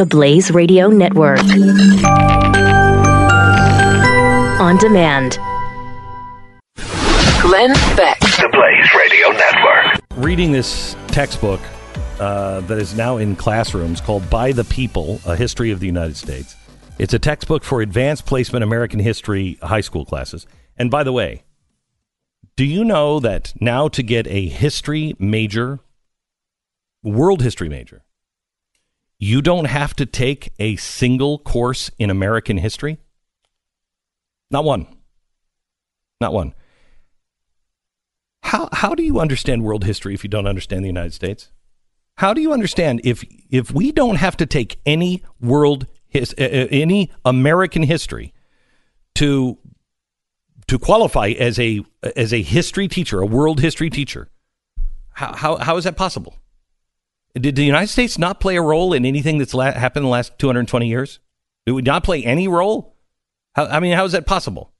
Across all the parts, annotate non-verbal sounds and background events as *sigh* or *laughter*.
the Blaze Radio Network. On demand. Glenn Beck. The Blaze Radio Network. reading this textbook uh, that is now in classrooms called By the People A History of the United States. It's a textbook for advanced placement American history high school classes. And by the way, do you know that now to get a history major, world history major, you don't have to take a single course in American history? Not one. Not one. How how do you understand world history if you don't understand the United States? How do you understand if if we don't have to take any world his, uh, any American history to to qualify as a as a history teacher, a world history teacher? How how, how is that possible? Did the United States not play a role in anything that's la- happened in the last 220 years? Did we not play any role? How, I mean, how is that possible?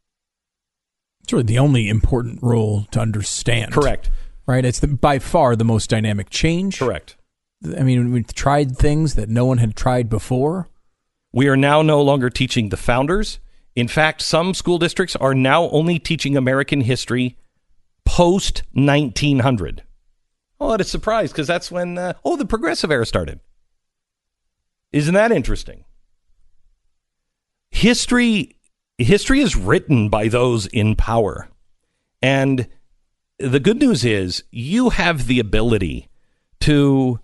It's really the only important role to understand. Correct. Right? It's the, by far the most dynamic change. Correct. I mean, we've tried things that no one had tried before. We are now no longer teaching the founders. In fact, some school districts are now only teaching American history post 1900. Oh, a surprise, because that's when, uh, oh, the progressive era started. Isn't that interesting? History, history is written by those in power. And the good news is you have the ability to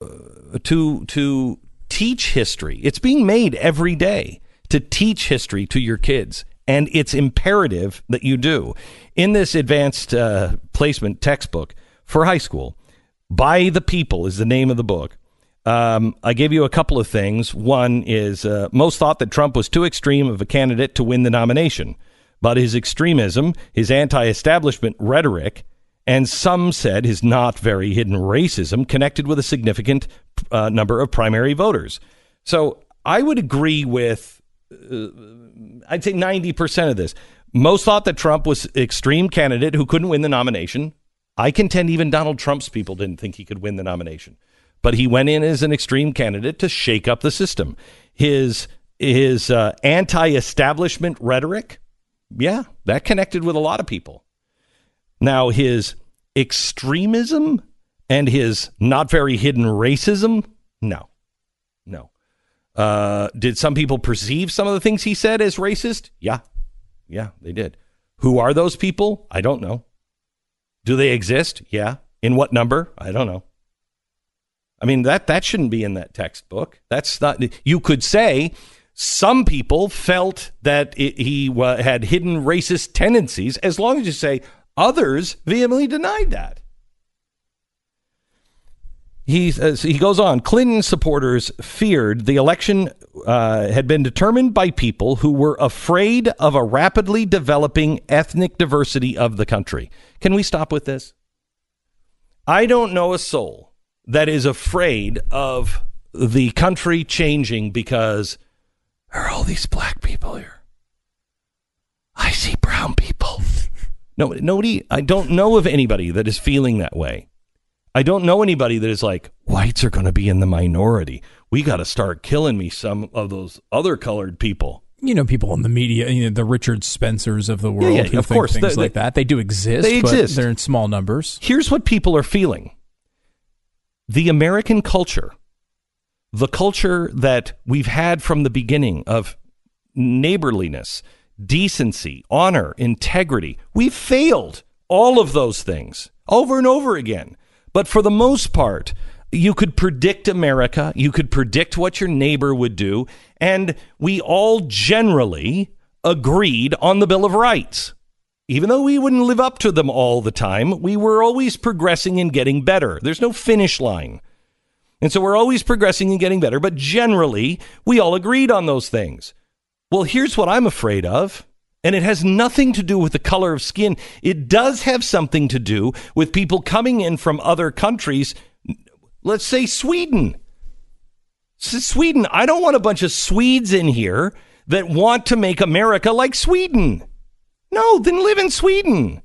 uh, to to teach history. It's being made every day to teach history to your kids, and it's imperative that you do. In this advanced uh, placement textbook for high school, "By the People" is the name of the book. Um, I gave you a couple of things. One is uh, most thought that Trump was too extreme of a candidate to win the nomination, but his extremism, his anti-establishment rhetoric, and some said his not very hidden racism connected with a significant uh, number of primary voters. So I would agree with, uh, I'd say 90% of this. Most thought that Trump was extreme candidate who couldn't win the nomination. I contend even Donald Trump's people didn't think he could win the nomination. But he went in as an extreme candidate to shake up the system. His his uh, anti-establishment rhetoric, yeah, that connected with a lot of people. Now, his extremism and his not very hidden racism, no, no. Uh, did some people perceive some of the things he said as racist? Yeah, yeah, they did. Who are those people? I don't know. Do they exist? Yeah. In what number? I don't know. I mean that that shouldn't be in that textbook. That's not. You could say some people felt that it, he uh, had hidden racist tendencies, as long as you say others vehemently denied that. He uh, he goes on. Clinton supporters feared the election uh, had been determined by people who were afraid of a rapidly developing ethnic diversity of the country. Can we stop with this? I don't know a soul that is afraid of the country changing because there are all these black people here. I see brown people. *laughs* No, nobody. I don't know of anybody that is feeling that way. I don't know anybody that is like whites are going to be in the minority. We got to start killing me some of those other colored people. You know, people in the media, you know, the Richard Spencers of the world yeah, who of think course. things They- like they- that. They do exist. They but exist. They're in small numbers. Here's what people are feeling the American culture, the culture that we've had from the beginning of neighborliness, decency, honor, integrity. We've failed all of those things over and over again. But for the most part, you could predict America, you could predict what your neighbor would do, and we all generally agreed on the Bill of Rights. Even though we wouldn't live up to them all the time, we were always progressing and getting better. There's no finish line. And so we're always progressing and getting better, but generally, we all agreed on those things. Well, here's what I'm afraid of. And it has nothing to do with the color of skin. It does have something to do with people coming in from other countries. Let's say Sweden. Sweden. I don't want a bunch of Swedes in here that want to make America like Sweden. No, then live in Sweden.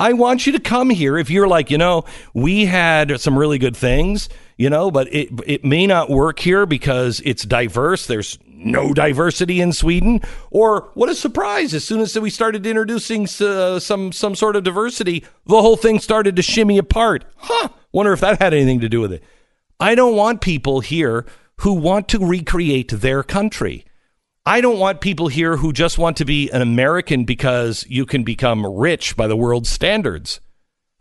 I want you to come here if you're like, you know, we had some really good things. you know, but it it may not work here because it's diverse. There's no diversity in Sweden. Or what a surprise! As soon as we started introducing uh, some some sort of diversity, the whole thing started to shimmy apart. Huh? Wonder if that had anything to do with it. I don't want people here who want to recreate their country. I don't want people here who just want to be an American because you can become rich by the world's standards.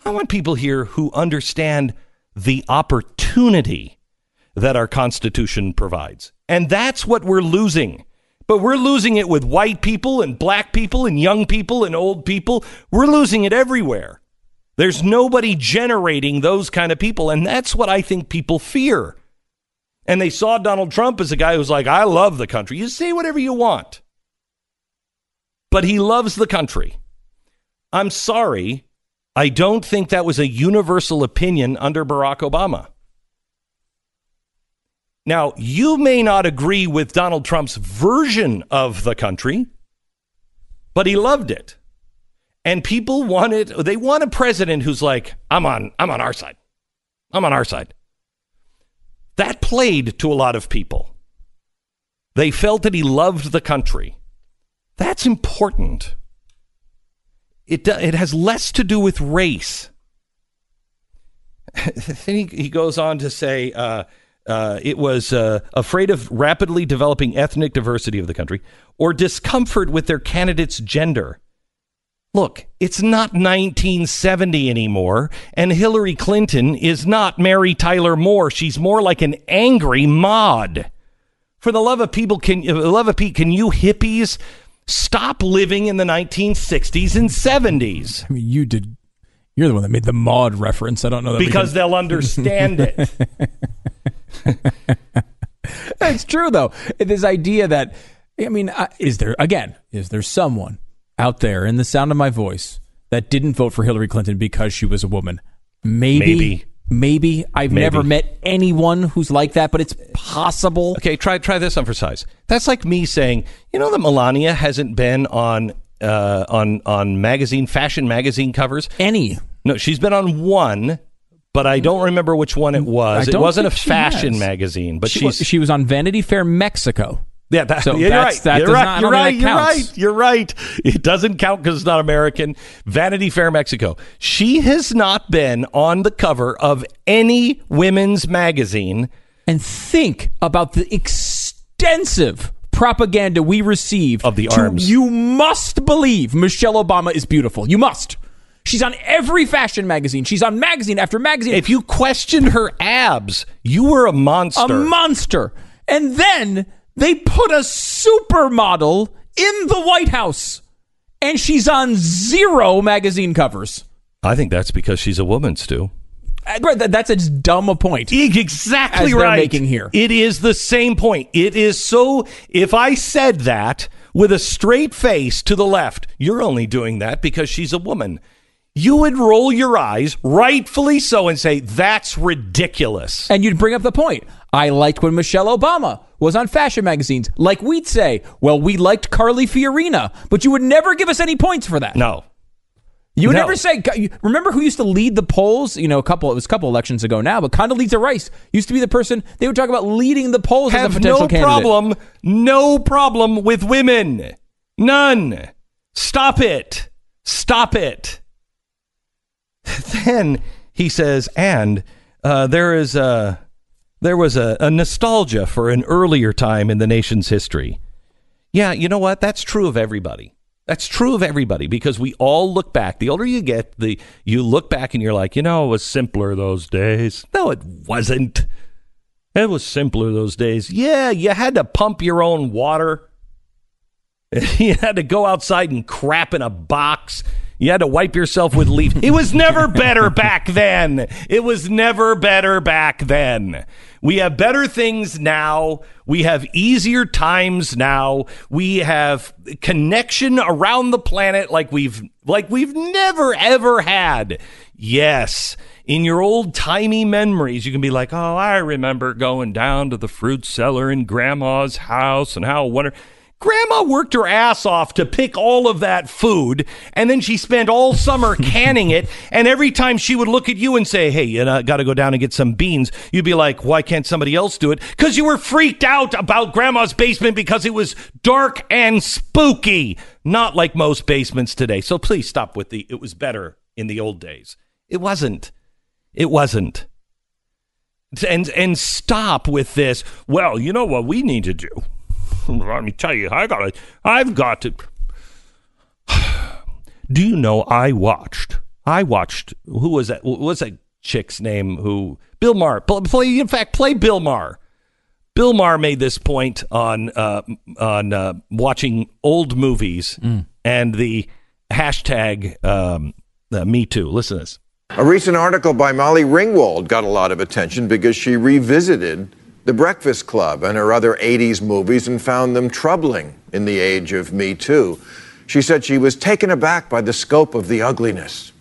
I want people here who understand the opportunity that our Constitution provides. And that's what we're losing. But we're losing it with white people and black people and young people and old people. We're losing it everywhere. There's nobody generating those kind of people. And that's what I think people fear. And they saw Donald Trump as a guy who's like, I love the country. You say whatever you want. But he loves the country. I'm sorry. I don't think that was a universal opinion under Barack Obama. Now, you may not agree with Donald Trump's version of the country, but he loved it. And people wanted they want a president who's like, I'm on I'm on our side. I'm on our side. That played to a lot of people. They felt that he loved the country. That's important. It, it has less to do with race. *laughs* then he, he goes on to say uh, uh, it was uh, afraid of rapidly developing ethnic diversity of the country or discomfort with their candidate's gender. Look, it's not 1970 anymore, and Hillary Clinton is not Mary Tyler Moore. She's more like an angry mod. For the love of people, can uh, love of Pete, can you hippies stop living in the 1960s and 70s? I mean, you did. You're the one that made the mod reference. I don't know Because they'll understand it. *laughs* *laughs* It's true though. This idea that I mean, is there again? Is there someone out there in the sound of my voice that didn't vote for Hillary Clinton because she was a woman? Maybe. Maybe. Maybe. I've Maybe. never met anyone who's like that, but it's possible. Okay, try try this on for size. That's like me saying, you know, that Melania hasn't been on uh, on on magazine fashion magazine covers. Any. No, she's been on one, but I don't remember which one it was. It wasn't a fashion magazine, but She, was, she was on Vanity Fair Mexico. yeah. That, So you're that's- right. that you're does right. not- you're right. You're right. You're right. It doesn't count because it's not American. Vanity Fair Mexico. She has not been on the cover of any women's magazine. And think about the extensive propaganda we receive Of the to- arms. You must believe Michelle Obama is beautiful. You must. She's on every fashion magazine. She's on magazine after magazine. If you questioned her abs, you were a monster. a monster. And then they put a supermodel in the White House. And she's on zero magazine covers. I think that's because she's a woman, Stu. Uh, right, That's as dumb a point. Exactly right. making here. It is the same point. It is so. If I said that with a straight face to the left, you're only doing that because she's a woman. You would roll your eyes, rightfully so, and say, that's ridiculous. And you'd bring up the point. I liked when Michelle Obama was on fashion magazines. Like we'd say, well, we liked Carly Fiorina, but you would never give us any points for that. No. You would No. never say. Remember who used to lead the polls? You know, a couple. It was a couple elections ago now, but Condoleezza Rice used to be the person they would talk about leading the polls as a Have potential no candidate. problem, no problem with women. None. Stop it. Stop it. *laughs* Then he says, and uh, there is a there was a, a nostalgia for an earlier time in the nation's history. Yeah, you know what? That's true of everybody. That's true of everybody because we all look back. The older you get, the you look back and you're like, you know, it was simpler those days. No, it wasn't. It was simpler those days. Yeah, you had to pump your own water. *laughs* You had to go outside and crap in a box. You had to wipe yourself with leaf. It was never *laughs* better back then. It was never better back then. We have better things now. We have easier times now. We have connection around the planet like we've like we've never ever had. Yes. In your old timey memories, you can be like, "Oh, I remember going down to the fruit cellar in grandma's house and how wonderful." Grandma worked her ass off to pick all of that food, and then she spent all summer *laughs* canning it. And every time she would look at you and say, Hey, you know, got to go down and get some beans, you'd be like, Why can't somebody else do it? Because you were freaked out about Grandma's basement because it was dark and spooky, not like most basements today. So please stop with the, it was better in the old days. It wasn't. It wasn't. And, and stop with this. Well, you know what we need to do? *sighs* Let me tell you, I got it. I've got to. *sighs* Do you know I watched? I watched. Who was that? What was that chick's name? Who? Bill Maher. Play. In fact, play Bill Maher. Bill Maher made this point on uh, on uh, watching old movies and the hashtag um, uh, Me Too. Listen to this. A recent article by Molly Ringwald got a lot of attention because she revisited The Breakfast Club and her other 80s movies and found them troubling in the age of Me Too. She said she was taken aback by the scope of the ugliness.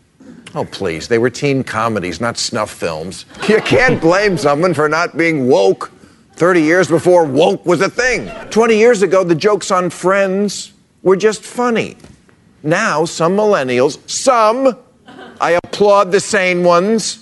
Oh, please, they were teen comedies, not snuff films. You can't blame someone for not being woke 30 years before woke was a thing. 20 years ago, the jokes on Friends were just funny. Now, some millennials, some, I applaud the sane ones.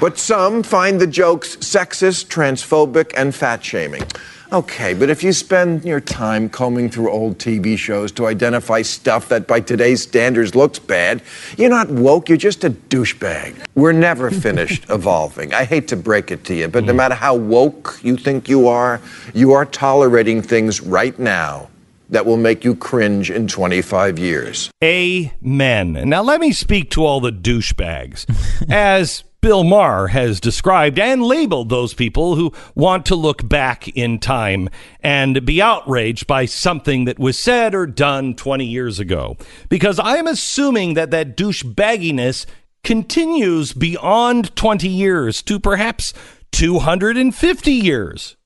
But some find the jokes sexist, transphobic, and fat shaming. Okay, but if you spend your time combing through old TV shows to identify stuff that by today's standards looks bad, you're not woke, you're just a douchebag. We're never *laughs* finished evolving. I hate to break it to you, but no mm. matter how woke you think you are, you are tolerating things right now that will make you cringe in 25 years. Amen. Now let me speak to all the douchebags. *laughs* As Bill Maher has described and labeled those people who want to look back in time and be outraged by something that was said or done 20 years ago. Because I'm assuming that that douchebagginess continues beyond 20 years to perhaps 250 years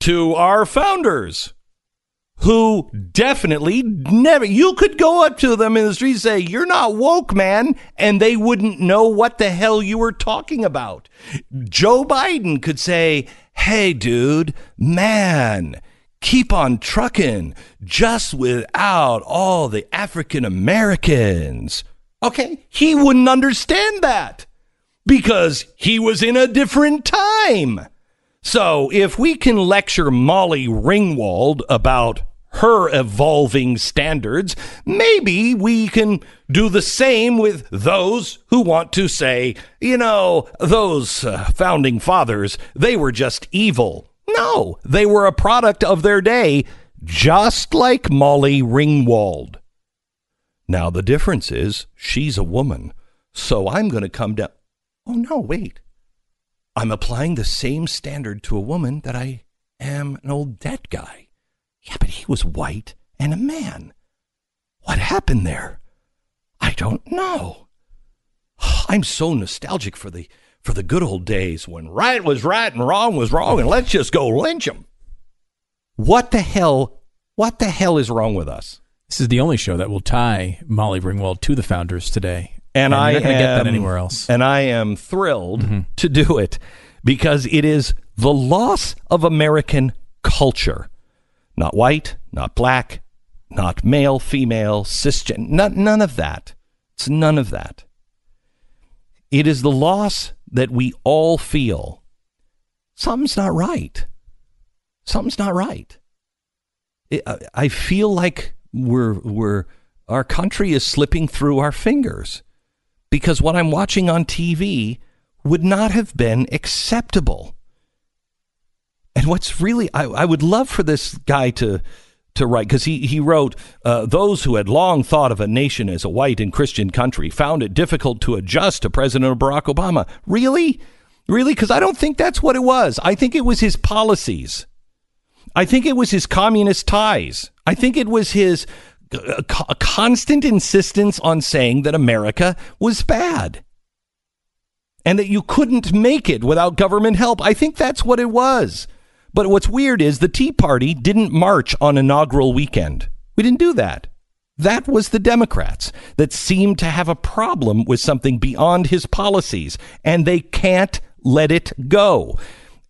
to our founders who definitely never you could go up to them in the street and say you're not woke man and they wouldn't know what the hell you were talking about. Joe biden could say hey dude man keep on trucking just without all the african americans. Okay he wouldn't understand that because he was in a different time so if we can lecture Molly Ringwald about her evolving standards, maybe we can do the same with those who want to say, you know, those uh, founding fathers, they were just evil. No, they were a product of their day, just like Molly Ringwald. Now, the difference is she's a woman, so I'm going to come down. Oh, no, wait. I'm applying the same standard to a woman that I am an old dead guy. Yeah, but he was white and a man. What happened there? I don't know. *sighs* I'm so nostalgic for the for the good old days when right was right and wrong was wrong and let's just go lynch him. What the hell? What the hell is wrong with us? This is the only show that will tie Molly Ringwald to the founders today. And, I going get that am- anywhere else. And I am thrilled mm-hmm. to do it because it is the loss of American culture. Not white, not black, not male, female, cisgen, not, none of that. It's none of that. It is the loss that we all feel. Something's not right. Something's not right. It, I- I feel like we're we're our country is slipping through our fingers because what I'm watching on TV would not have been acceptable. And what's really, I, I would love for this guy to to write because he he wrote uh, those who had long thought of a nation as a white and Christian country found it difficult to adjust to President Barack Obama. Really, really, because I don't think that's what it was. I think it was his policies. I think it was his communist ties. I think it was his uh, co- constant insistence on saying that America was bad and that you couldn't make it without government help. I think that's what it was. But what's weird is the Tea Party didn't march on inaugural weekend. We didn't do that. That was the Democrats that seemed to have a problem with something beyond his policies, and they can't let it go.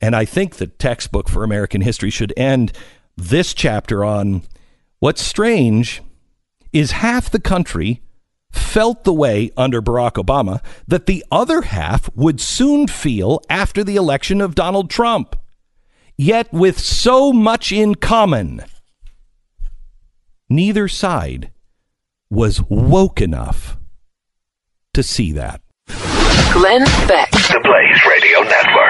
And I think the textbook for American history should end this chapter on what's strange is half the country felt the way under Barack Obama that the other half would soon feel after the election of Donald Trump. Yet, with so much in common, neither side was woke enough to see that. Glenn Beck. The Blaze Radio Network.